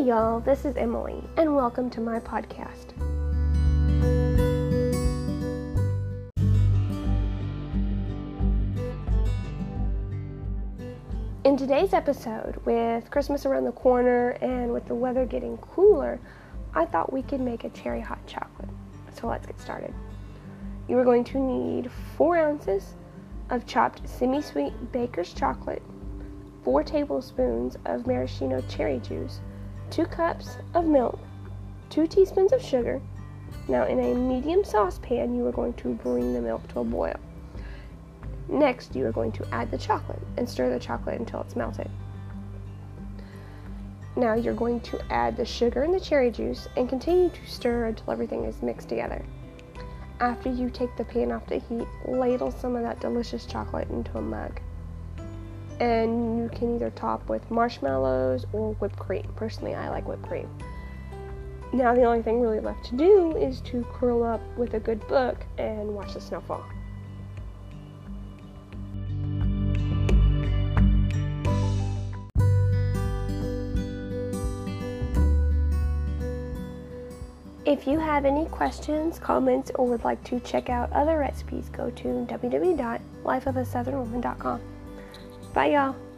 Hey, y'all, this is Emily, and welcome to my podcast. In today's episode, with Christmas around the corner and with the weather getting cooler, I thought we could make a cherry hot chocolate. So let's get started. You are going to need 4 ounces of chopped semi sweet baker's chocolate, 4 tablespoons of maraschino cherry juice, 2 cups of milk, 2 teaspoons of sugar. Now, in a medium saucepan, you are going to bring the milk to a boil. Next, you are going to add the chocolate and stir the chocolate until it's melted. Now, you're going to add the sugar and the cherry juice and continue to stir until everything is mixed together. After you take the pan off the heat, ladle some of that delicious chocolate into a mug. And you can either top with marshmallows or whipped cream. Personally, I like whipped cream. Now, the only thing really left to do is to curl up with a good book and watch the snow fall. If you have any questions, comments, or would like to check out other recipes, go to www.lifeofasouthernwoman.com. Bye, y'all.